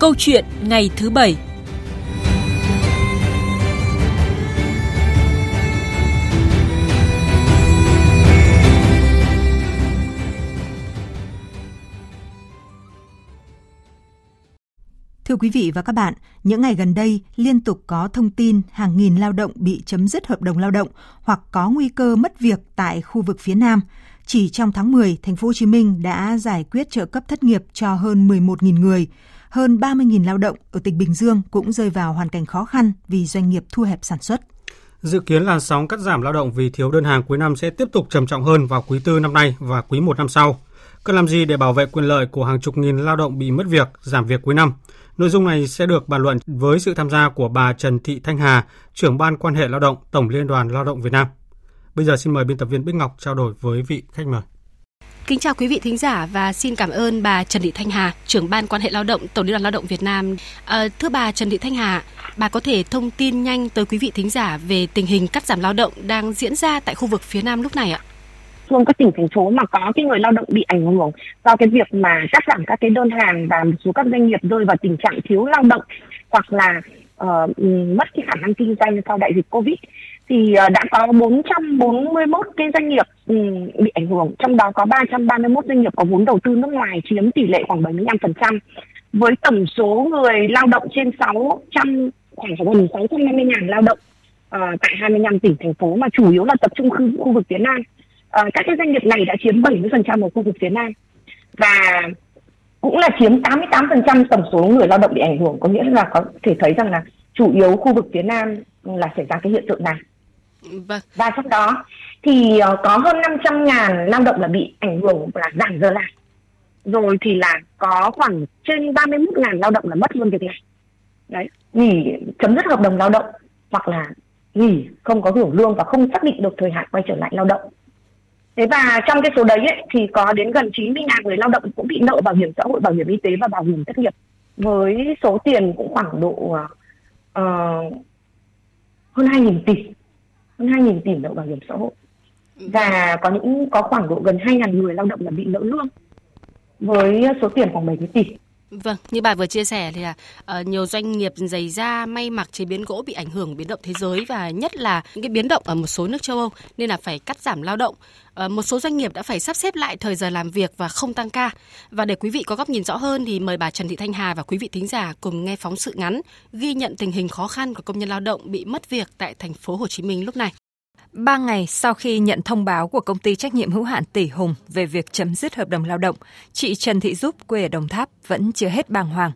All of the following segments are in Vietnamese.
Câu chuyện ngày thứ bảy Thưa quý vị và các bạn, những ngày gần đây liên tục có thông tin hàng nghìn lao động bị chấm dứt hợp đồng lao động hoặc có nguy cơ mất việc tại khu vực phía Nam. Chỉ trong tháng 10, thành phố Hồ Chí Minh đã giải quyết trợ cấp thất nghiệp cho hơn 11.000 người. Hơn 30.000 lao động ở tỉnh Bình Dương cũng rơi vào hoàn cảnh khó khăn vì doanh nghiệp thu hẹp sản xuất. Dự kiến làn sóng cắt giảm lao động vì thiếu đơn hàng cuối năm sẽ tiếp tục trầm trọng hơn vào quý tư năm nay và quý một năm sau. Cần làm gì để bảo vệ quyền lợi của hàng chục nghìn lao động bị mất việc, giảm việc cuối năm? Nội dung này sẽ được bàn luận với sự tham gia của bà Trần Thị Thanh Hà, trưởng ban quan hệ lao động Tổng Liên đoàn Lao động Việt Nam. Bây giờ xin mời biên tập viên Bích Ngọc trao đổi với vị khách mời. Kính chào quý vị thính giả và xin cảm ơn bà Trần Thị Thanh Hà, trưởng ban quan hệ lao động Tổng Liên đoàn Lao động Việt Nam. À, thưa bà Trần Thị Thanh Hà, bà có thể thông tin nhanh tới quý vị thính giả về tình hình cắt giảm lao động đang diễn ra tại khu vực phía Nam lúc này ạ? phương các tỉnh thành phố mà có cái người lao động bị ảnh hưởng do cái việc mà cắt giảm các cái đơn hàng và một số các doanh nghiệp rơi vào tình trạng thiếu lao động hoặc là uh, mất cái khả năng kinh doanh sau đại dịch covid thì ờ, đã có 441 cái doanh nghiệp ừ, bị ảnh hưởng trong đó có 331 doanh nghiệp có vốn đầu tư nước ngoài chiếm tỷ lệ khoảng 75% với tổng số người lao động trên 600 khoảng gần 650 ngàn lao động uh, tại 25 tỉnh thành phố mà chủ yếu là tập trung khu, khu vực phía Nam. Uh, các cái doanh nghiệp này đã chiếm 70% ở khu vực phía Nam và cũng là chiếm 88% tổng số người lao động bị ảnh hưởng. Có nghĩa là có thể thấy rằng là chủ yếu khu vực phía Nam là xảy ra cái hiện tượng này. Vâng. Và trong đó thì ờ, có hơn 500 ngàn lao động là bị ảnh hưởng là giảm giờ làm. Rồi thì là có khoảng trên 31 ngàn lao động là mất luôn việc làm. Đấy, nghỉ chấm dứt hợp đồng lao động hoặc là nghỉ không có hưởng lương và không xác định được thời hạn quay trở lại lao động Thế và trong cái số đấy ấy, thì có đến gần 90 ngàn người lao động cũng bị nợ bảo hiểm xã hội, bảo hiểm y tế và bảo hiểm thất nghiệp với số tiền cũng khoảng độ uh, hơn 2.000 tỷ, hơn 2.000 tỷ nợ bảo hiểm xã hội. Và có những, có khoảng độ gần 2.000 người lao động là bị nợ lương với số tiền khoảng 70 tỷ. Vâng, như bà vừa chia sẻ thì là uh, nhiều doanh nghiệp giày da, may mặc, chế biến gỗ bị ảnh hưởng biến động thế giới và nhất là những cái biến động ở một số nước châu Âu nên là phải cắt giảm lao động. Uh, một số doanh nghiệp đã phải sắp xếp lại thời giờ làm việc và không tăng ca. Và để quý vị có góc nhìn rõ hơn thì mời bà Trần Thị Thanh Hà và quý vị thính giả cùng nghe phóng sự ngắn ghi nhận tình hình khó khăn của công nhân lao động bị mất việc tại thành phố Hồ Chí Minh lúc này. Ba ngày sau khi nhận thông báo của công ty trách nhiệm hữu hạn Tỷ Hùng về việc chấm dứt hợp đồng lao động, chị Trần Thị Giúp quê ở Đồng Tháp vẫn chưa hết bàng hoàng.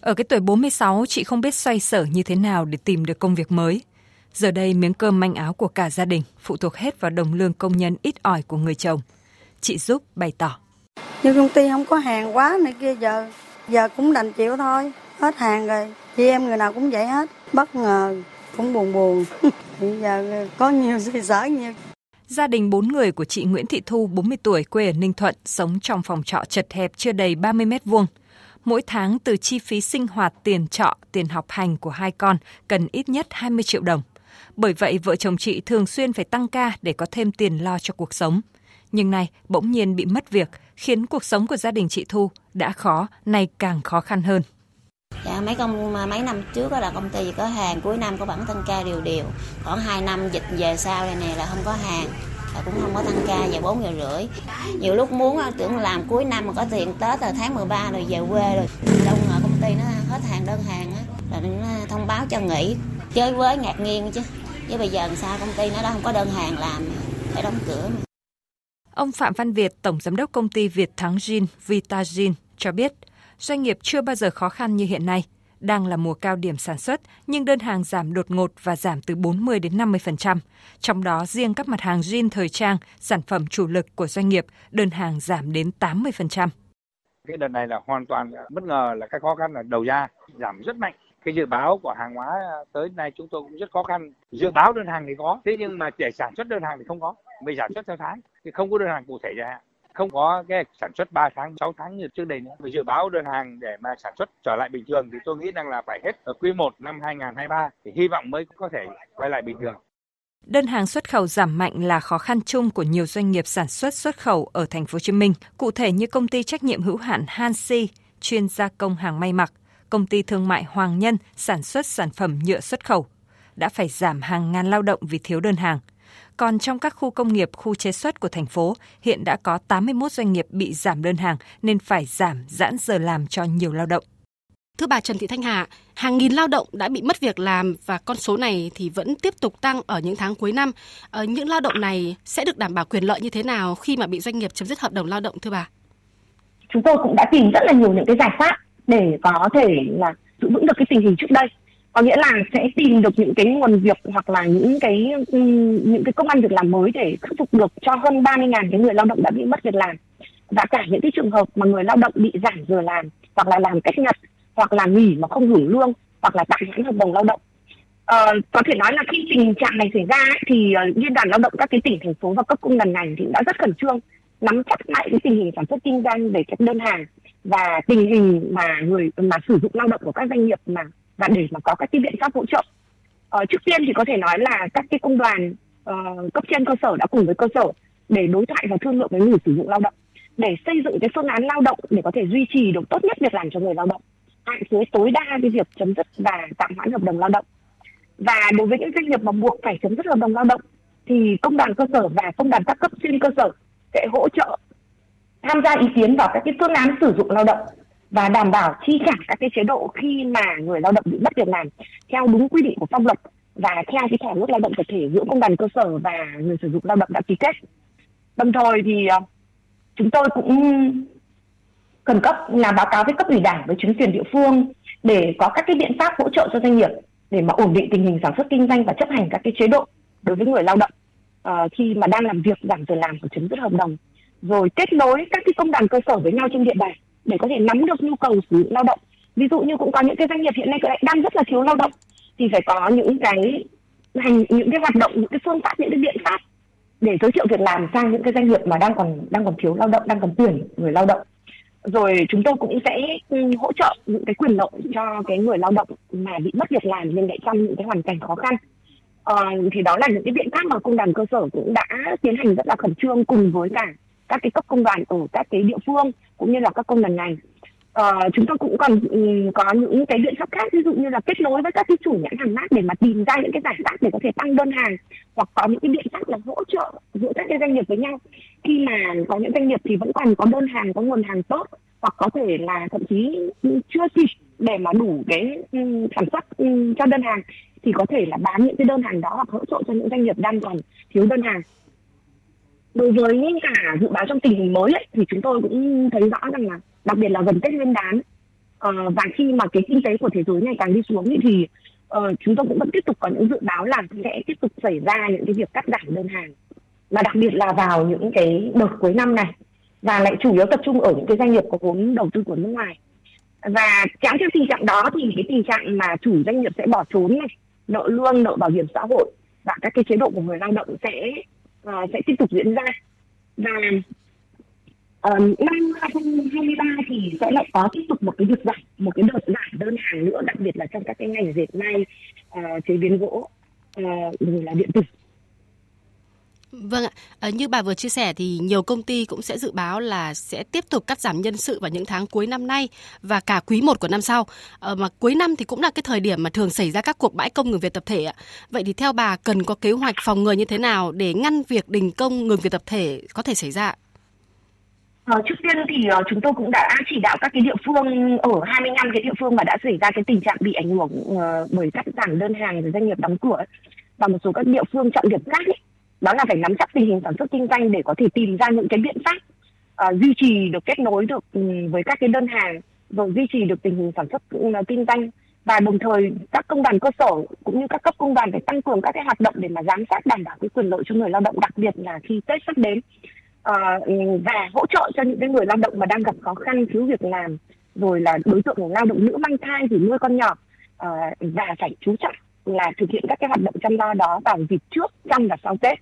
Ở cái tuổi 46, chị không biết xoay sở như thế nào để tìm được công việc mới. Giờ đây miếng cơm manh áo của cả gia đình phụ thuộc hết vào đồng lương công nhân ít ỏi của người chồng. Chị Giúp bày tỏ. Nhưng công ty không có hàng quá này kia giờ, giờ cũng đành chịu thôi. Hết hàng rồi, chị em người nào cũng vậy hết. Bất ngờ, cũng buồn buồn. Bây giờ có nhiều gì sở nhiều. Gia đình bốn người của chị Nguyễn Thị Thu, 40 tuổi, quê ở Ninh Thuận, sống trong phòng trọ chật hẹp chưa đầy 30 mét vuông. Mỗi tháng từ chi phí sinh hoạt, tiền trọ, tiền học hành của hai con cần ít nhất 20 triệu đồng. Bởi vậy, vợ chồng chị thường xuyên phải tăng ca để có thêm tiền lo cho cuộc sống. Nhưng nay, bỗng nhiên bị mất việc, khiến cuộc sống của gia đình chị Thu đã khó, nay càng khó khăn hơn. Dạ, mấy công mấy năm trước đó là công ty có hàng cuối năm có bản tăng ca đều đều khoảng 2 năm dịch về sau đây này là không có hàng là cũng không có tăng ca giờ bốn giờ rưỡi. Nhiều lúc muốn tưởng làm cuối năm mà có tiền tết là tháng 13 rồi về quê rồi. Đâu ngờ à, công ty nó hết hàng đơn hàng á là nó thông báo cho nghỉ. Chơi với ngạc nhiên chứ. Chứ bây giờ làm sao công ty nó đã không có đơn hàng làm phải đóng cửa mà. Ông Phạm Văn Việt, Tổng Giám đốc Công ty Việt Thắng Gin Vitagin cho biết, doanh nghiệp chưa bao giờ khó khăn như hiện nay. Đang là mùa cao điểm sản xuất, nhưng đơn hàng giảm đột ngột và giảm từ 40 đến 50%. Trong đó, riêng các mặt hàng jean thời trang, sản phẩm chủ lực của doanh nghiệp, đơn hàng giảm đến 80%. Cái đợt này là hoàn toàn bất ngờ là cái khó khăn là đầu ra giảm rất mạnh cái dự báo của hàng hóa tới nay chúng tôi cũng rất khó khăn dự báo đơn hàng thì có thế nhưng mà để sản xuất đơn hàng thì không có vì sản xuất theo tháng thì không có đơn hàng cụ thể ra không có cái sản xuất 3 tháng 6 tháng như trước đây nữa. Vì dự báo đơn hàng để mà sản xuất trở lại bình thường thì tôi nghĩ rằng là phải hết ở quý 1 năm 2023 thì hy vọng mới có thể quay lại bình thường. Đơn hàng xuất khẩu giảm mạnh là khó khăn chung của nhiều doanh nghiệp sản xuất xuất khẩu ở thành phố Hồ Chí Minh, cụ thể như công ty trách nhiệm hữu hạn Hansi chuyên gia công hàng may mặc, công ty thương mại Hoàng Nhân sản xuất sản phẩm nhựa xuất khẩu đã phải giảm hàng ngàn lao động vì thiếu đơn hàng. Còn trong các khu công nghiệp, khu chế xuất của thành phố, hiện đã có 81 doanh nghiệp bị giảm đơn hàng nên phải giảm giãn giờ làm cho nhiều lao động. Thưa bà Trần Thị Thanh Hà, hàng nghìn lao động đã bị mất việc làm và con số này thì vẫn tiếp tục tăng ở những tháng cuối năm. Ở ờ, những lao động này sẽ được đảm bảo quyền lợi như thế nào khi mà bị doanh nghiệp chấm dứt hợp đồng lao động thưa bà? Chúng tôi cũng đã tìm rất là nhiều những cái giải pháp để có thể là giữ vững được cái tình hình trước đây có nghĩa là sẽ tìm được những cái nguồn việc hoặc là những cái ừ, những cái công an việc làm mới để khắc phục được cho hơn 30.000 cái người lao động đã bị mất việc làm. Và cả những cái trường hợp mà người lao động bị giảm giờ làm hoặc là làm cách nhật hoặc là nghỉ mà không hưởng lương hoặc là tạm hoãn hợp đồng lao động. Ờ, có thể nói là khi tình trạng này xảy ra ấy, thì uh, liên đoàn lao động các cái tỉnh thành phố và cấp công đoàn ngành thì đã rất khẩn trương nắm chắc lại cái tình hình sản xuất kinh doanh về các đơn hàng và tình hình mà người mà sử dụng lao động của các doanh nghiệp mà và để mà có các cái biện pháp hỗ trợ. Ờ, trước tiên thì có thể nói là các cái công đoàn uh, cấp trên cơ sở đã cùng với cơ sở để đối thoại và thương lượng với người sử dụng lao động. Để xây dựng cái phương án lao động để có thể duy trì được tốt nhất việc làm cho người lao động. Hạn chế tối đa cái việc chấm dứt và tạm hoãn hợp đồng lao động. Và đối với những doanh nghiệp mà buộc phải chấm dứt hợp đồng lao động thì công đoàn cơ sở và công đoàn các cấp trên cơ sở sẽ hỗ trợ tham gia ý kiến vào các cái phương án sử dụng lao động và đảm bảo chi trả các cái chế độ khi mà người lao động bị mất việc làm theo đúng quy định của pháp luật và theo cái thỏa ước lao động tập thể giữa công đoàn cơ sở và người sử dụng lao động đã ký kết. Đồng thời thì ờ, chúng tôi cũng cần cấp là báo cáo với cấp ủy đảng với chính quyền địa phương để có các cái biện pháp hỗ trợ cho doanh nghiệp để mà ổn định tình hình sản xuất kinh doanh và chấp hành các cái chế độ đối với người lao động uh, khi mà đang làm việc giảm giờ làm và chấm dứt hợp đồng rồi kết nối các cái công đoàn cơ sở với nhau trên địa bàn để có thể nắm được nhu cầu sử dụng lao động. Ví dụ như cũng có những cái doanh nghiệp hiện nay đang rất là thiếu lao động thì phải có những cái hành những cái hoạt động những cái phương pháp những cái biện pháp để giới thiệu việc làm sang những cái doanh nghiệp mà đang còn đang còn thiếu lao động đang còn tuyển người lao động. Rồi chúng tôi cũng sẽ ừ, hỗ trợ những cái quyền lợi cho cái người lao động mà bị mất việc làm nên lại trong những cái hoàn cảnh khó khăn. Ờ, thì đó là những cái biện pháp mà công đoàn cơ sở cũng đã tiến hành rất là khẩn trương cùng với cả các cái cấp công đoàn ở các cái địa phương cũng như là các công đoàn ngành. Ờ, chúng tôi cũng còn um, có những cái biện pháp khác ví dụ như là kết nối với các cái chủ nhãn hàng mát để mà tìm ra những cái giải pháp để có thể tăng đơn hàng hoặc có những cái biện pháp là hỗ trợ giữa các cái doanh nghiệp với nhau. Khi mà có những doanh nghiệp thì vẫn còn có đơn hàng có nguồn hàng tốt hoặc có thể là thậm chí chưa kịp để mà đủ cái um, sản xuất um, cho đơn hàng thì có thể là bán những cái đơn hàng đó hoặc hỗ trợ cho những doanh nghiệp đang còn thiếu đơn hàng đối với cả dự báo trong tình hình mới ấy, thì chúng tôi cũng thấy rõ rằng là đặc biệt là gần tết nguyên đán uh, và khi mà cái kinh tế của thế giới ngày càng đi xuống thì uh, chúng tôi cũng vẫn tiếp tục có những dự báo là sẽ tiếp tục xảy ra những cái việc cắt giảm đơn hàng. Và đặc biệt là vào những cái đợt cuối năm này và lại chủ yếu tập trung ở những cái doanh nghiệp có vốn đầu tư của nước ngoài. Và kéo theo tình trạng đó thì cái tình trạng mà chủ doanh nghiệp sẽ bỏ trốn này nợ lương nợ bảo hiểm xã hội và các cái chế độ của người lao động sẽ uh, sẽ tiếp tục diễn ra. Và um, năm 2023 thì sẽ lại có tiếp tục một cái việc giảm một cái đợt giảm đơn hàng nữa đặc biệt là trong các cái ngành dệt may uh, chế biến gỗ uh, rồi là điện tử. Vâng ạ, à, như bà vừa chia sẻ thì nhiều công ty cũng sẽ dự báo là sẽ tiếp tục cắt giảm nhân sự vào những tháng cuối năm nay và cả quý 1 của năm sau. À, mà cuối năm thì cũng là cái thời điểm mà thường xảy ra các cuộc bãi công ngừng việc tập thể ạ. Vậy thì theo bà cần có kế hoạch phòng ngừa như thế nào để ngăn việc đình công ngừng việc tập thể có thể xảy ra? Ờ, trước tiên thì uh, chúng tôi cũng đã chỉ đạo các cái địa phương ở 25 cái địa phương mà đã xảy ra cái tình trạng bị ảnh hưởng uh, bởi cắt giảm đơn hàng rồi doanh nghiệp đóng cửa và một số các địa phương trọng điểm khác ấy, đó là phải nắm chắc tình hình sản xuất kinh doanh để có thể tìm ra những cái biện pháp uh, duy trì được kết nối được ừ, với các cái đơn hàng rồi duy trì được tình hình sản xuất uh, kinh doanh. Và đồng thời các công đoàn cơ sở cũng như các cấp công đoàn phải tăng cường các cái hoạt động để mà giám sát đảm bảo cái quyền lợi cho người lao động đặc biệt là khi tết sắp đến. Uh, và hỗ trợ cho những cái người lao động mà đang gặp khó khăn thiếu việc làm rồi là đối tượng lao động nữ mang thai thì nuôi con nhỏ. Uh, và phải chú trọng là thực hiện các cái hoạt động chăm lo đó vào dịp trước trong và sau tết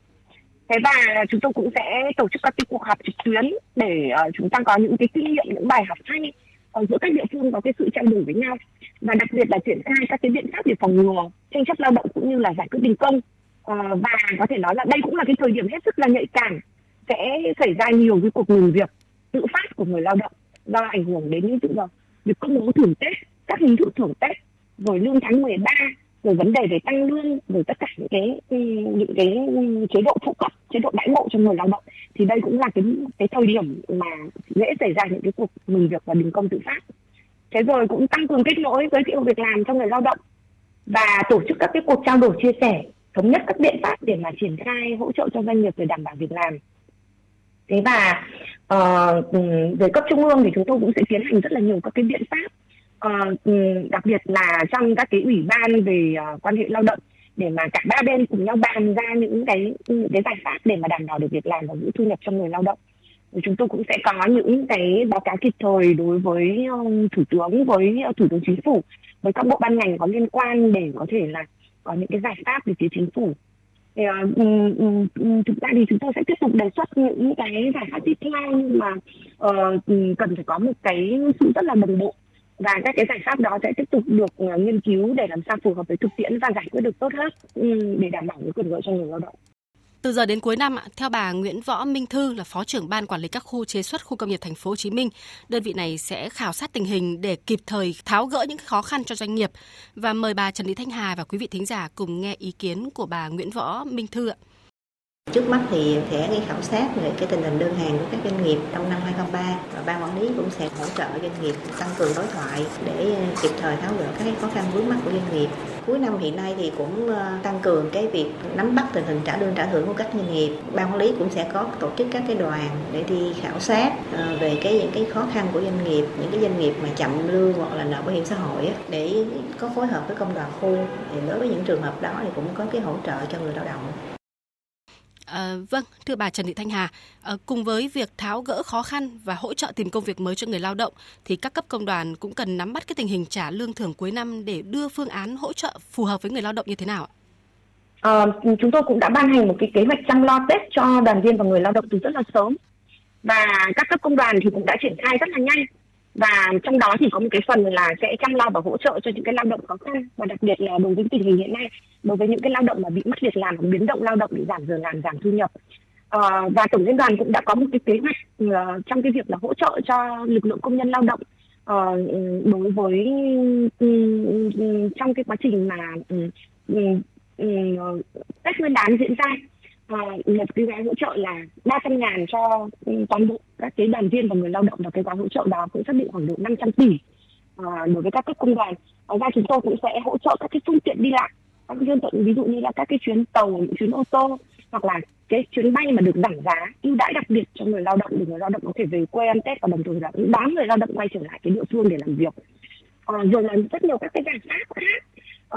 thế và chúng tôi cũng sẽ tổ chức các cái cuộc họp trực tuyến để uh, chúng ta có những cái kinh nghiệm những bài học hay uh, giữa các địa phương có cái sự trao đổi với nhau. Và đặc biệt là triển khai các cái biện pháp để phòng ngừa tranh chấp lao động cũng như là giải quyết đình công. Uh, và có thể nói là đây cũng là cái thời điểm hết sức là nhạy cảm sẽ xảy ra nhiều cái cuộc ngừng việc tự phát của người lao động do ảnh hưởng đến những tự do việc công bố thưởng tết các hình thức thưởng Tết. Rồi lương tháng 13 rồi vấn đề về tăng lương rồi tất cả những cái những cái chế độ phụ cấp chế độ đãi ngộ cho người lao động thì đây cũng là cái cái thời điểm mà dễ xảy ra những cái cuộc ngừng việc và đình công tự phát. Thế rồi cũng tăng cường kết nối giới thiệu việc làm cho người lao động và tổ chức các cái cuộc trao đổi chia sẻ thống nhất các biện pháp để mà triển khai hỗ trợ cho doanh nghiệp để đảm bảo việc làm. Thế và uh, về cấp trung ương thì chúng tôi cũng sẽ tiến hành rất là nhiều các cái biện pháp uh, đặc biệt là trong các cái ủy ban về uh, quan hệ lao động để mà cả ba bên cùng nhau bàn ra những cái những cái giải pháp để mà đảm bảo được việc làm và giữ thu nhập cho người lao động. Chúng tôi cũng sẽ có những cái báo cáo kịp thời đối với ờ, thủ tướng với thủ tướng chính phủ với các bộ ban ngành có liên quan để có thể là có những cái giải pháp từ phía chính phủ. Thì, uh, thực ra thì chúng tôi sẽ tiếp tục đề xuất những cái giải pháp tiếp theo nhưng mà uh, cần phải có một cái sự rất là đồng bộ và các cái giải pháp đó sẽ tiếp tục được uh, nghiên cứu để làm sao phù hợp với thực tiễn và giải quyết được tốt hơn um, để đảm bảo cái quyền lợi cho người lao động. Từ giờ đến cuối năm, theo bà Nguyễn Võ Minh Thư là Phó trưởng ban quản lý các khu chế xuất khu công nghiệp thành phố Hồ Chí Minh, đơn vị này sẽ khảo sát tình hình để kịp thời tháo gỡ những khó khăn cho doanh nghiệp và mời bà Trần Thị Thanh Hà và quý vị thính giả cùng nghe ý kiến của bà Nguyễn Võ Minh Thư ạ. Trước mắt thì sẽ đi khảo sát về cái tình hình đơn hàng của các doanh nghiệp trong năm 2003 và ban quản lý cũng sẽ hỗ trợ doanh nghiệp tăng cường đối thoại để ờ, kịp thời tháo gỡ các khó khăn vướng mắt của doanh nghiệp. Cuối năm hiện nay thì cũng ờ, tăng cường cái việc nắm bắt tình hình trả lương trả thưởng của các doanh nghiệp. Ban quản lý cũng sẽ có tổ chức các cái đoàn để đi khảo sát ờ, về cái những cái khó khăn của doanh nghiệp, những cái doanh nghiệp mà chậm lương hoặc là nợ bảo hiểm xã hội để có phối hợp với công đoàn khu. Thì đối với những trường hợp đó thì cũng có cái hỗ trợ cho người lao động. À, vâng, thưa bà Trần Thị Thanh Hà, à, cùng với việc tháo gỡ khó khăn và hỗ trợ tìm công việc mới cho người lao động, thì các cấp công đoàn cũng cần nắm bắt cái tình hình trả lương thưởng cuối năm để đưa phương án hỗ trợ phù hợp với người lao động như thế nào ạ? À, chúng tôi cũng đã ban hành một cái kế hoạch chăm lo Tết cho đoàn viên và người lao động từ rất là sớm và các cấp công đoàn thì cũng đã triển khai rất là nhanh và trong đó thì có một cái phần là sẽ chăm lo và hỗ trợ cho những cái lao động khó khăn và đặc biệt là đối với tình hình hiện nay đối với những cái lao động mà bị mất việc làm hoặc biến động lao động bị giảm giờ làm giảm thu nhập. À, và tổng liên đoàn cũng đã có một cái kế hoạch uh, trong cái việc là hỗ trợ cho lực lượng công nhân lao động uh, đối với um, trong cái quá trình mà um, um, Tết Nguyên đán diễn ra một cái gói hỗ trợ là 300 ngàn cho ừ, toàn bộ các cái đoàn viên và người lao động và cái gói hỗ trợ đó cũng xác định khoảng độ 500 tỷ à, đối với các cấp công đoàn. Ngoài ra chúng tôi cũng sẽ hỗ trợ các cái phương tiện đi lại các phương tiện ví dụ như là các cái chuyến tàu, những chuyến ô tô hoặc là cái chuyến bay mà được giảm giá ưu đãi đặc biệt cho người lao động để người lao động có thể về quê ăn Tết và đồng thời là cũng đón người lao động quay trở lại cái địa phương để làm việc. À, rồi là rất nhiều các cái giải pháp khác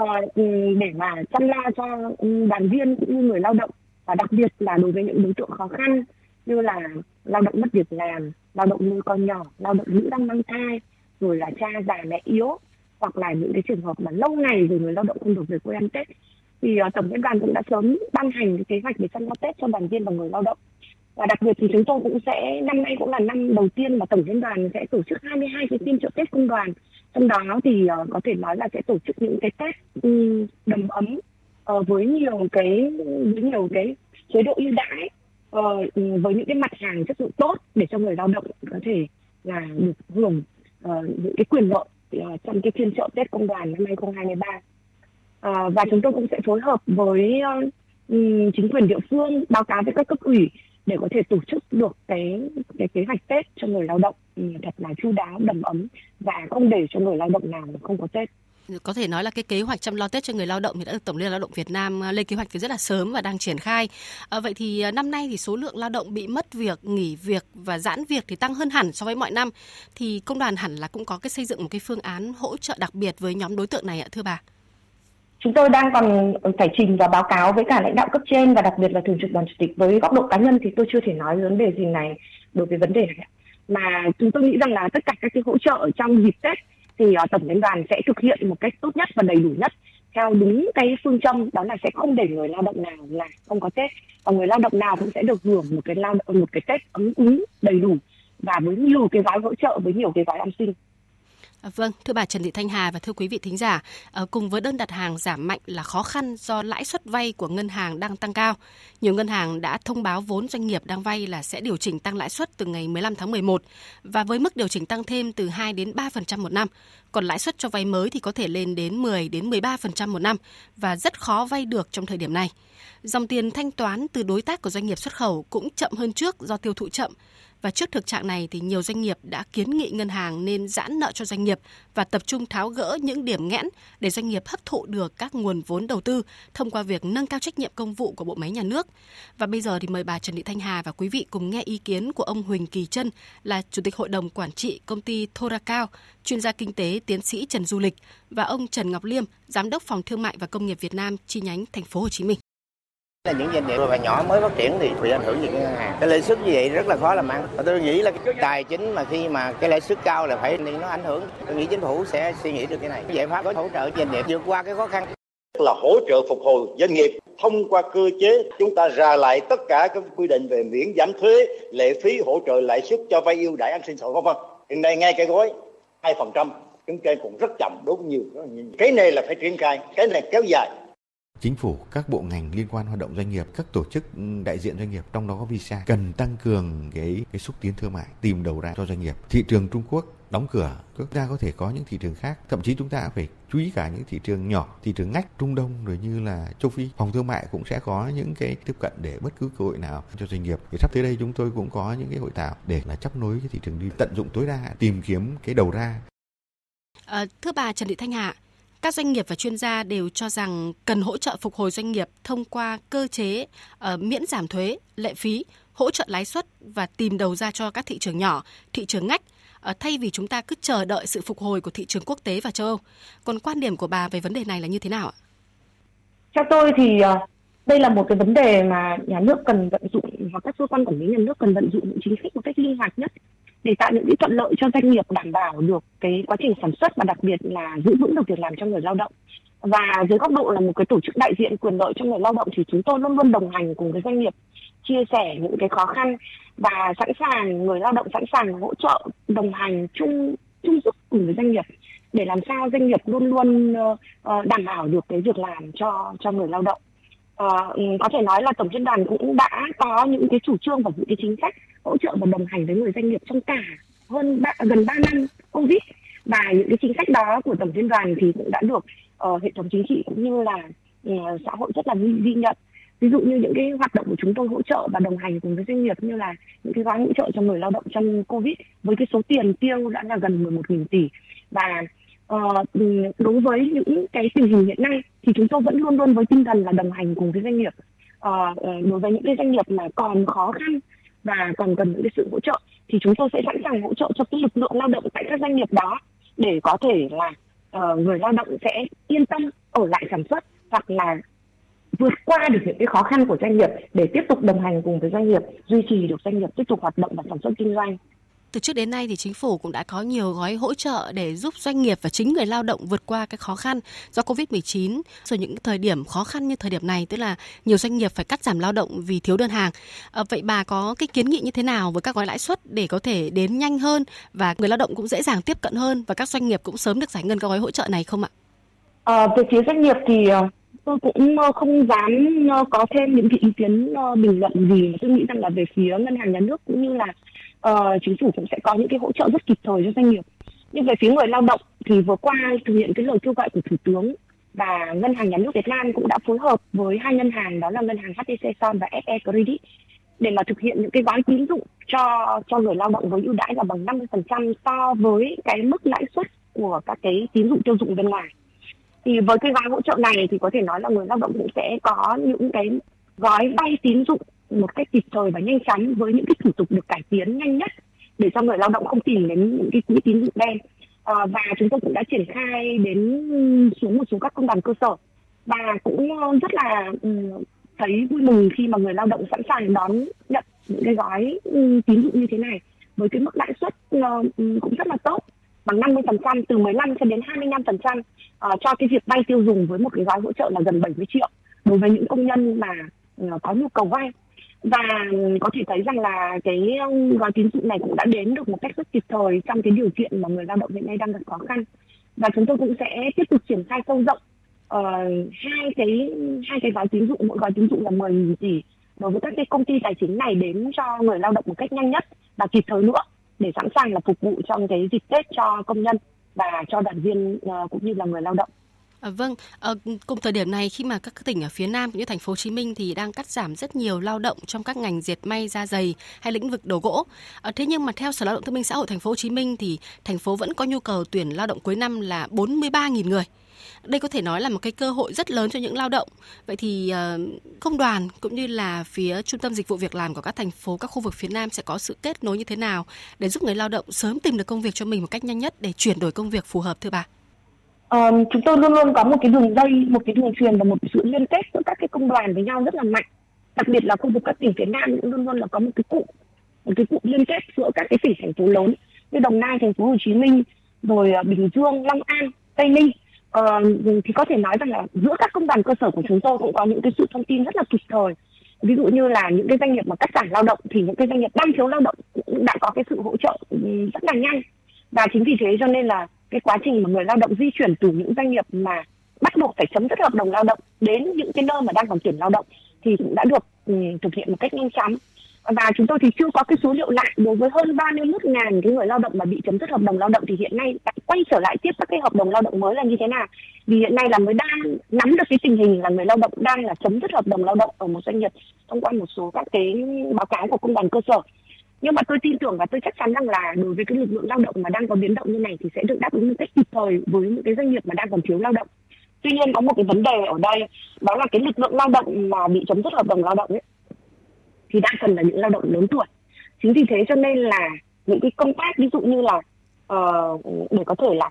uh, để mà chăm lo cho ừ, đoàn viên cũng như người lao động và đặc biệt là đối với những đối tượng khó khăn như là lao động mất việc làm lao động nuôi con nhỏ lao động nữ đang mang thai rồi là cha già mẹ yếu hoặc là những cái trường hợp mà lâu ngày rồi người lao động không được về quê ăn tết. Thì uh, tổng liên đoàn cũng đã sớm ban hành cái kế hoạch để chăm lo tết cho đoàn viên và người lao động. Và đặc biệt thì chúng tôi cũng sẽ năm nay cũng là năm đầu tiên mà tổng liên đoàn sẽ tổ chức 22 cái phiên trợ tết công đoàn. Trong đó thì uh, có thể nói là sẽ tổ chức những cái tết um, đầm ấm uh, với nhiều cái với nhiều cái chế độ ưu đãi uh, với những cái mặt hàng chất lượng tốt để cho người lao động có thể là được hưởng uh, những cái quyền lợi uh, trong cái phiên chợ Tết công đoàn năm 2023 uh, và chúng tôi cũng sẽ phối hợp với uh, chính quyền địa phương báo cáo với các cấp ủy để có thể tổ chức được cái cái kế hoạch Tết cho người lao động ừ, thật là chu đáo đầm ấm và không để cho người lao động nào không có Tết có thể nói là cái kế hoạch chăm lo Tết cho người lao động thì đã được Tổng Liên Lao động Việt Nam à, lên kế hoạch từ rất là sớm và đang triển khai. À, vậy thì à, năm nay thì số lượng lao động bị mất việc, nghỉ việc và giãn việc thì tăng hơn hẳn so với mọi năm. Thì công đoàn hẳn là cũng có cái xây dựng một cái phương án hỗ trợ đặc biệt với nhóm đối tượng này ạ thưa bà. Chúng tôi đang còn phải trình và báo cáo với cả lãnh đạo cấp trên và đặc biệt là thường trực đoàn chủ tịch với góc độ cá nhân thì tôi chưa thể nói vấn đề gì này đối với vấn đề này. Mà chúng tôi nghĩ rằng là tất cả các cái hỗ trợ trong dịp Tết thì uh, tổng liên đoàn sẽ thực hiện một cách tốt nhất và đầy đủ nhất theo đúng cái phương châm đó là sẽ không để người lao động nào là không có tết. Và người lao động nào cũng sẽ được hưởng một cái lao động một cái tết ấm cúng đầy đủ và với nhiều cái gói hỗ trợ với nhiều cái gói an sinh À, vâng, thưa bà Trần Thị Thanh Hà và thưa quý vị thính giả, ờ, cùng với đơn đặt hàng giảm mạnh là khó khăn do lãi suất vay của ngân hàng đang tăng cao. Nhiều ngân hàng đã thông báo vốn doanh nghiệp đang vay là sẽ điều chỉnh tăng lãi suất từ ngày 15 tháng 11 và với mức điều chỉnh tăng thêm từ 2 đến 3% một năm. Còn lãi suất cho vay mới thì có thể lên đến 10 đến 13% một năm và rất khó vay được trong thời điểm này. Dòng tiền thanh toán từ đối tác của doanh nghiệp xuất khẩu cũng chậm hơn trước do tiêu thụ chậm và trước thực trạng này thì nhiều doanh nghiệp đã kiến nghị ngân hàng nên giãn nợ cho doanh nghiệp và tập trung tháo gỡ những điểm nghẽn để doanh nghiệp hấp thụ được các nguồn vốn đầu tư thông qua việc nâng cao trách nhiệm công vụ của bộ máy nhà nước. Và bây giờ thì mời bà Trần Thị Thanh Hà và quý vị cùng nghe ý kiến của ông Huỳnh Kỳ Trân là Chủ tịch Hội đồng Quản trị công ty Thoracao, chuyên gia kinh tế tiến sĩ Trần Du Lịch và ông Trần Ngọc Liêm, Giám đốc Phòng Thương mại và Công nghiệp Việt Nam chi nhánh thành phố Hồ Chí Minh là những doanh nghiệp và nhỏ mới phát triển thì bị ảnh hưởng gì? Cái ngân hàng cái lãi suất như vậy rất là khó làm ăn. Và tôi nghĩ là cái tài chính mà khi mà cái lãi suất cao là phải thì nó ảnh hưởng. Tôi nghĩ chính phủ sẽ suy nghĩ được cái này. Giải pháp có hỗ trợ doanh nghiệp vượt qua cái khó khăn. Là hỗ trợ phục hồi doanh nghiệp. Thông qua cơ chế, chúng ta ra lại tất cả các quy định về miễn giảm thuế, lệ phí, hỗ trợ lãi suất cho vay ưu đãi an sinh xã hội, vân vân. Hiện nay ngay cái gói hai phần trăm. Chúng ta cũng rất chậm đối với nhiều cái này là phải triển khai. Cái này kéo dài chính phủ, các bộ ngành liên quan hoạt động doanh nghiệp, các tổ chức ừ, đại diện doanh nghiệp trong đó có visa cần tăng cường cái cái xúc tiến thương mại, tìm đầu ra cho doanh nghiệp. Thị trường Trung Quốc đóng cửa, chúng ta có thể có những thị trường khác, thậm chí chúng ta phải chú ý cả những thị trường nhỏ, thị trường ngách, Trung Đông rồi như là châu Phi. Phòng thương mại cũng sẽ có những cái tiếp cận để bất cứ cơ hội nào cho doanh nghiệp. Thì sắp tới đây chúng tôi cũng có những cái hội thảo để là chấp nối cái thị trường đi tận dụng tối đa, tìm kiếm cái đầu ra. À, thưa bà Trần Thị Thanh Hạ, các doanh nghiệp và chuyên gia đều cho rằng cần hỗ trợ phục hồi doanh nghiệp thông qua cơ chế uh, miễn giảm thuế, lệ phí, hỗ trợ lãi suất và tìm đầu ra cho các thị trường nhỏ, thị trường ngách uh, thay vì chúng ta cứ chờ đợi sự phục hồi của thị trường quốc tế và châu Âu. Còn quan điểm của bà về vấn đề này là như thế nào ạ? Theo tôi thì uh, đây là một cái vấn đề mà nhà nước cần vận dụng và các cơ quan quản lý nhà nước cần vận dụng những chính sách một cách linh hoạt nhất để tạo những cái thuận lợi cho doanh nghiệp đảm bảo được cái quá trình sản xuất và đặc biệt là giữ vững được việc làm cho người lao động. Và dưới góc độ là một cái tổ chức đại diện quyền lợi cho người lao động thì chúng tôi luôn luôn đồng hành cùng với doanh nghiệp chia sẻ những cái khó khăn và sẵn sàng người lao động sẵn sàng hỗ trợ đồng hành chung chung sức cùng với doanh nghiệp để làm sao doanh nghiệp luôn luôn uh, đảm bảo được cái việc làm cho cho người lao động. Uh, có thể nói là tổng liên đoàn cũng đã có những cái chủ trương và những cái chính sách hỗ trợ và đồng hành với người doanh nghiệp trong cả hơn 3, gần 3 năm. Covid và những cái chính sách đó của tổng liên đoàn thì cũng đã được uh, hệ thống chính trị cũng như là uh, xã hội rất là ghi nhận. Ví dụ như những cái hoạt động của chúng tôi hỗ trợ và đồng hành cùng với doanh nghiệp như là những cái gói hỗ trợ cho người lao động trong covid với cái số tiền tiêu đã là gần 11.000 tỷ. Và uh, đối với những cái tình hình hiện nay thì chúng tôi vẫn luôn luôn với tinh thần là đồng hành cùng với doanh nghiệp. Uh, đối với những cái doanh nghiệp mà còn khó khăn và còn cần những cái sự hỗ trợ thì chúng tôi sẽ sẵn sàng hỗ trợ cho cái lực lượng lao động tại các doanh nghiệp đó để có thể là uh, người lao động sẽ yên tâm ở lại sản xuất hoặc là vượt qua được những cái khó khăn của doanh nghiệp để tiếp tục đồng hành cùng với doanh nghiệp duy trì được doanh nghiệp tiếp tục hoạt động và sản xuất kinh doanh từ trước đến nay thì chính phủ cũng đã có nhiều gói hỗ trợ để giúp doanh nghiệp và chính người lao động vượt qua cái khó khăn do Covid-19 rồi những thời điểm khó khăn như thời điểm này tức là nhiều doanh nghiệp phải cắt giảm lao động vì thiếu đơn hàng. À, vậy bà có cái kiến nghị như thế nào với các gói lãi suất để có thể đến nhanh hơn và người lao động cũng dễ dàng tiếp cận hơn và các doanh nghiệp cũng sớm được giải ngân các gói hỗ trợ này không ạ? À, về phía doanh nghiệp thì ờ, tôi cũng không dám có thêm những cái ý kiến bình luận gì tôi nghĩ rằng là về phía ngân hàng nhà nước cũng như là uh, chính phủ cũng sẽ có những cái hỗ trợ rất kịp thời cho doanh nghiệp nhưng về phía người lao động thì vừa qua thực hiện cái lời kêu gọi của thủ tướng và ngân hàng nhà nước Việt Nam cũng đã phối hợp với hai ngân hàng đó là ngân hàng HTC Son và FE Credit để mà thực hiện những cái gói tín dụng cho cho người lao động với ưu đãi là bằng 50% so với cái mức lãi suất của các cái tín dụng tiêu dụng bên ngoài. Thì với cái gói hỗ trợ này thì có thể nói là người lao động cũng sẽ có những cái gói vay tín dụng một cách kịp thời và nhanh chóng với những cái thủ tục được cải tiến nhanh nhất để cho người lao động không tìm đến những cái quỹ tín dụng đen. À, và chúng tôi cũng đã triển khai đến xuống một số các công đoàn cơ sở và cũng ờ, rất là ừ, thấy vui mừng khi mà người lao động sẵn sàng đón nhận những cái gói ừ, tín dụng như thế này. Với cái mức lãi suất ờ, ừ, cũng rất là tốt bằng 50% từ 15 cho đến 25% uh, cho cái việc vay tiêu dùng với một cái gói hỗ trợ là gần 70 triệu đối với những công nhân mà uh, có nhu cầu vay và có thể thấy rằng là cái um, gói tín dụng này cũng đã đến được một cách rất kịp thời trong cái điều kiện mà người lao động hiện nay đang gặp khó khăn và chúng tôi cũng sẽ tiếp tục triển khai sâu rộng uh, hai cái hai cái gói tín dụng mỗi gói tín dụng là 10 tỷ đối với các cái công ty tài chính này đến cho người lao động một cách nhanh nhất và kịp thời nữa để sẵn sàng là phục vụ trong cái dịp Tết cho công nhân và cho đoàn viên uh, cũng như là người lao động. À, vâng, à, cùng thời điểm này khi mà các tỉnh ở phía Nam cũng như thành phố Hồ Chí Minh thì đang cắt giảm rất nhiều lao động trong các ngành dệt may, da giày hay lĩnh vực đồ gỗ. À, thế nhưng mà theo Sở Lao động Thương binh Xã hội thành phố Hồ Chí Minh thì thành phố vẫn có nhu cầu tuyển lao động cuối năm là 43.000 người. Đây có thể nói là một cái cơ hội rất lớn cho những lao động. Vậy thì ờ, công đoàn cũng như là phía trung tâm dịch vụ việc làm của các thành phố, các khu vực phía Nam sẽ có sự kết nối như thế nào để giúp người lao động sớm tìm được công việc cho mình một cách nhanh nhất để chuyển đổi công việc phù hợp thưa bà? Um, chúng tôi luôn luôn có một cái đường dây, một cái đường truyền và một sự liên kết giữa các cái công đoàn với nhau rất là mạnh. Đặc biệt là khu vực các tỉnh phía Nam cũng luôn luôn là có một cái cụ một cái cụ liên kết giữa các cái tỉnh thành phố lớn như Đồng Nai, thành phố Hồ Chí Minh, rồi ờ, Bình Dương, Long An, Tây Ninh. Uh, thì có thể nói rằng là giữa các công đoàn cơ sở của chúng tôi cũng có những cái sự thông tin rất là kịp thời. Ví dụ như là những cái doanh nghiệp mà cắt giảm lao động thì những cái doanh nghiệp đang thiếu lao động cũng đã có cái sự hỗ trợ ừ, rất là nhanh. Và chính vì thế cho nên là cái quá trình mà người lao động di chuyển từ những doanh nghiệp mà bắt buộc phải chấm dứt hợp đồng lao động đến những cái nơi mà đang còn tuyển lao động thì cũng đã được um, thực hiện một cách nhanh chóng. Và chúng tôi thì chưa có cái số liệu lại. Đối với hơn 31 ngàn cái người lao động mà bị chấm dứt hợp đồng lao động thì hiện nay lại quay trở lại tiếp các cái hợp đồng lao động mới là như thế nào? Vì hiện nay là mới đang nắm được cái tình hình là người lao động đang là chấm dứt hợp đồng lao động ở một doanh nghiệp thông qua một số các cái báo cáo của công đoàn cơ sở nhưng mà tôi tin tưởng và tôi chắc chắn rằng là đối với cái lực lượng lao động mà đang có biến động như này thì sẽ được đáp ứng một cách kịp thời với những cái doanh nghiệp mà đang còn thiếu lao động. Tuy nhiên có một cái vấn đề ở đây đó là cái lực lượng lao động mà bị chấm dứt hợp đồng lao động ấy thì đa phần là những lao động lớn tuổi. Chính vì thế cho nên là những cái công tác ví dụ như là uh, để có thể là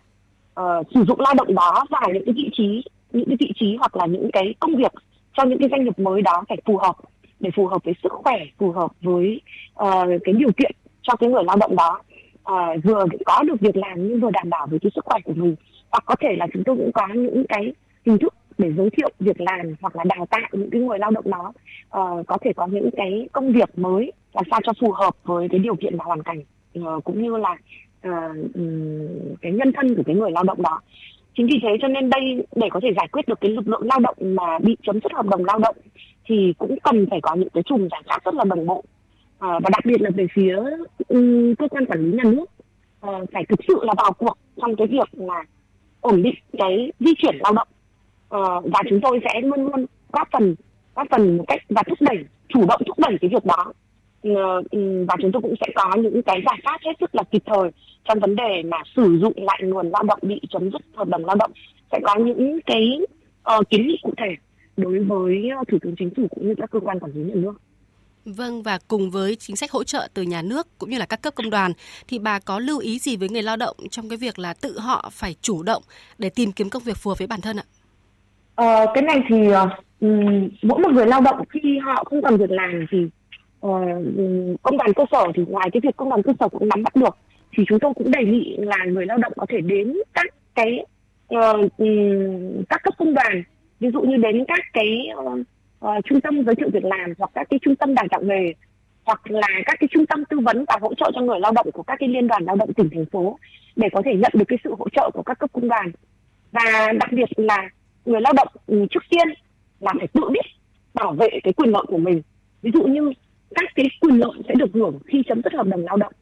uh, sử dụng lao động đó vào những cái vị trí những cái vị trí hoặc là những cái công việc cho những cái doanh nghiệp mới đó phải phù hợp để phù hợp với sức khỏe phù hợp với uh, cái điều kiện cho cái người lao động đó. Uh, vừa có được việc làm nhưng vừa đảm bảo với cái sức khỏe của mình. Hoặc có thể là chúng tôi cũng có những cái hình thức để giới thiệu việc làm hoặc là đào tạo những cái người lao động đó. Uh, có thể có những cái công việc mới làm sao cho phù hợp với cái điều kiện và hoàn cảnh uh, cũng như là uh, cái nhân thân của cái người lao động đó chính vì thế cho nên đây để có thể giải quyết được cái lực lượng lao động mà bị chấm dứt hợp đồng lao động thì cũng cần phải có những cái chùm giải pháp rất là đồng bộ. À, và đặc biệt là về phía um, cơ quan quản lý nhà nước uh, phải thực sự là vào cuộc trong cái việc là ổn định cái di chuyển lao động. Uh, và chúng tôi sẽ luôn luôn góp phần góp phần một cách và thúc đẩy chủ động thúc đẩy cái việc đó. Uh, và chúng tôi cũng sẽ có những cái giải pháp hết sức là kịp thời trong vấn đề mà sử dụng lại nguồn lao động bị chấm dứt hợp đồng lao động sẽ có những cái uh, kiến nghị cụ thể đối với ờ, thủ tướng chính phủ cũng như các cơ quan quản lý nhà nước. Vâng và cùng với chính sách hỗ trợ từ nhà nước cũng như là các cấp công đoàn thì bà có lưu ý gì với người lao động trong cái việc là tự họ phải chủ động để tìm kiếm công việc phù hợp với bản thân ạ? Ờ, cái này thì um, mỗi một người lao động khi họ không còn việc làm thì uh, công đoàn cơ sở thì ngoài cái việc công đoàn cơ sở cũng nắm bắt được thì chúng tôi cũng đề nghị là người lao động có thể đến các cái uh, các cấp công đoàn ví dụ như đến các cái uh, uh, trung tâm giới thiệu việc làm hoặc các cái trung tâm đào tạo nghề hoặc là các cái trung tâm tư vấn và hỗ trợ cho người lao động của các cái liên đoàn lao động tỉnh thành phố để có thể nhận được cái sự hỗ trợ của các cấp công đoàn. Và đặc biệt là người lao động ừ, trước tiên là phải tự biết bảo vệ cái quyền lợi của mình. Ví dụ như các cái quyền lợi sẽ được hưởng khi chấm dứt hợp đồng lao động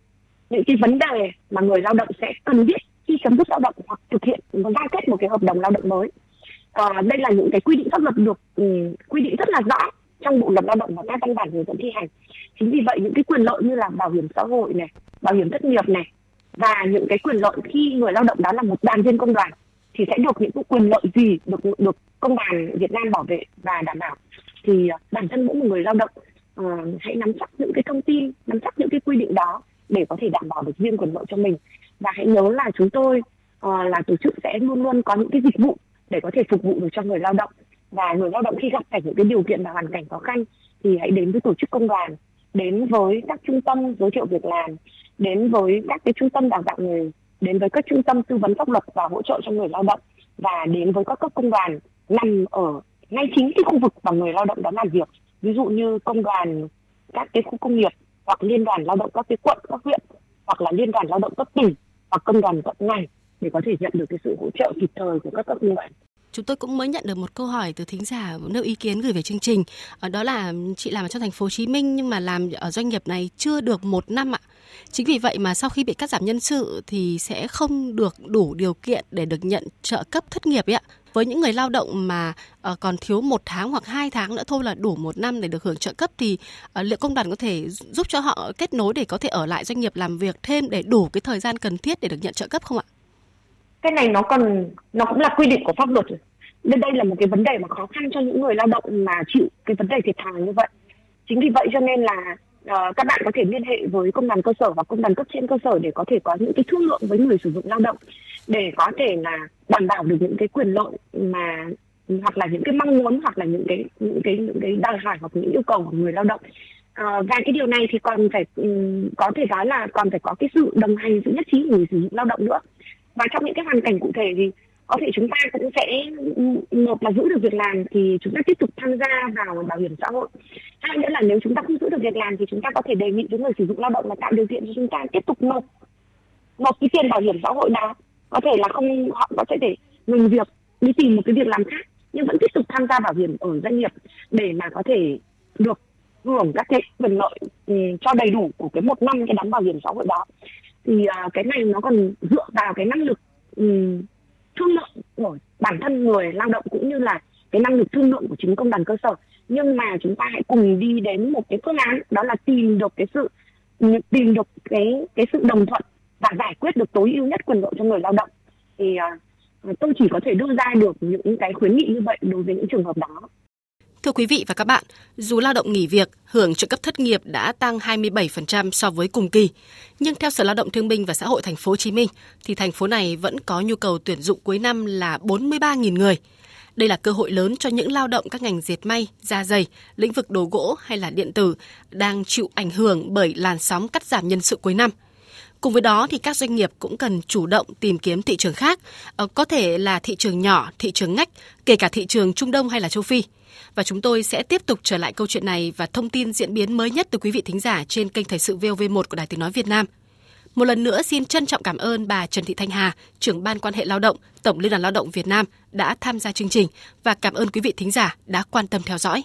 những cái vấn đề mà người lao động sẽ cần biết khi chấm dứt lao động hoặc thực hiện và giao kết một cái hợp đồng lao động mới. À, đây là những cái quy định pháp luật được um, quy định rất là rõ trong bộ luật lao động và các văn bản hướng dẫn thi hành. Chính vì vậy những cái quyền lợi như là bảo hiểm xã hội này bảo hiểm thất nghiệp này và những cái quyền lợi khi người lao động đó là một đoàn viên công đoàn thì sẽ được những cái quyền lợi gì được được công đoàn Việt Nam bảo vệ và đảm bảo. Thì ờ, bản thân mỗi một người lao động uh, hãy nắm chắc những cái thông tin nắm chắc những cái quy định đó để có thể đảm bảo được riêng quyền lợi cho mình. Và hãy nhớ là chúng tôi uh, là tổ chức sẽ luôn luôn có những cái dịch vụ để có thể phục vụ được cho người lao động. Và người lao động khi gặp phải những cái điều kiện và hoàn cảnh khó khăn thì hãy đến với tổ chức công đoàn đến với các trung tâm giới thiệu việc làm đến với các cái trung tâm đào tạo nghề đến với các trung tâm tư vấn pháp luật và hỗ trợ cho người lao động và đến với các cấp công đoàn nằm ở ngay chính cái khu vực mà người lao động đó làm việc. Ví dụ như công đoàn các cái khu công nghiệp hoặc liên đoàn lao động các cái quận, các huyện, hoặc là liên đoàn lao động cấp tỉnh, hoặc công đoàn quận ngành để có thể nhận được cái sự hỗ trợ kịp thời của các cấp như vậy. Chúng tôi cũng mới nhận được một câu hỏi từ thính giả nêu ý kiến gửi về chương trình. Ờ, đó là chị làm ở trong thành phố Hồ Chí Minh nhưng mà làm ở doanh nghiệp này chưa được một năm ạ. Chính vì vậy mà sau khi bị cắt giảm nhân sự thì sẽ không được đủ điều kiện để được nhận trợ cấp thất nghiệp ấy ạ. Với những người lao động mà ờ, còn thiếu một tháng hoặc hai tháng nữa thôi là đủ một năm để được hưởng trợ cấp thì ờ, liệu công đoàn có thể giúp cho họ kết nối để có thể ở lại doanh nghiệp làm việc thêm để đủ cái thời gian cần thiết để được nhận trợ cấp không ạ? Cái này nó còn nó cũng là quy định của pháp luật nên đây là một cái vấn đề mà khó khăn cho những người lao động mà chịu cái vấn đề thiệt thòi như vậy. Chính vì vậy cho nên là uh, các bạn có thể liên hệ với công đoàn cơ sở và công đoàn cấp trên cơ sở để có thể có những cái thương lượng với người sử dụng lao động để có thể là đảm bảo được những cái quyền lợi mà hoặc là những cái mong muốn hoặc là những cái những cái những cái đòi hỏi hoặc những yêu cầu của người lao động. À, và cái điều này thì còn phải um, có thể nói là còn phải có cái sự đồng hành sự nhất trí của người sử dụng lao động nữa và trong những cái hoàn cảnh cụ thể thì có thể chúng ta cũng sẽ ừ, một là giữ được việc làm thì chúng ta tiếp tục tham gia vào bảo hiểm xã hội. Hai nữa là nếu chúng ta không giữ được việc làm thì chúng ta có thể đề nghị với người sử dụng lao động là tạo điều kiện cho chúng ta tiếp tục nộp nộp cái tiền bảo hiểm xã hội đó. Có thể là không, họ có thể để ngừng việc, đi tìm một cái việc làm khác, nhưng vẫn tiếp tục tham gia bảo hiểm ở doanh nghiệp để mà có thể được hưởng các cái quyền lợi ừ, cho đầy đủ của cái một năm cái đóng bảo hiểm xã hội đó thì uh, cái này nó còn dựa vào cái năng lực um, thương lượng của bản thân người lao động cũng như là cái năng lực thương lượng của chính công đoàn cơ sở. Nhưng mà chúng ta hãy cùng đi đến một cái phương án đó là tìm được cái sự tìm được cái cái sự đồng thuận và giải quyết được tối ưu nhất quyền lợi cho người lao động. Thì uh, tôi chỉ có thể đưa ra được những cái khuyến nghị như vậy đối với những trường hợp đó. Thưa quý vị và các bạn, dù lao động nghỉ việc, hưởng trợ cấp thất nghiệp đã tăng 27% so với cùng kỳ, nhưng theo Sở Lao động Thương binh và Xã hội thành phố Hồ Chí Minh thì thành phố này vẫn có nhu cầu tuyển dụng cuối năm là 43.000 người. Đây là cơ hội lớn cho những lao động các ngành dệt may, da dày, lĩnh vực đồ gỗ hay là điện tử đang chịu ảnh hưởng bởi làn sóng cắt giảm nhân sự cuối năm. Cùng với đó thì các doanh nghiệp cũng cần chủ động tìm kiếm thị trường khác, ờ, có thể là thị trường nhỏ, thị trường ngách, kể cả thị trường Trung Đông hay là châu Phi. Và chúng tôi sẽ tiếp tục trở lại câu chuyện này và thông tin diễn biến mới nhất từ quý vị thính giả trên kênh Thời sự VOV1 của Đài Tiếng Nói Việt Nam. Một lần nữa xin trân trọng cảm ơn bà Trần Thị Thanh Hà, trưởng ban quan hệ lao động, Tổng Liên đoàn Lao động Việt Nam đã tham gia chương trình và cảm ơn quý vị thính giả đã quan tâm theo dõi.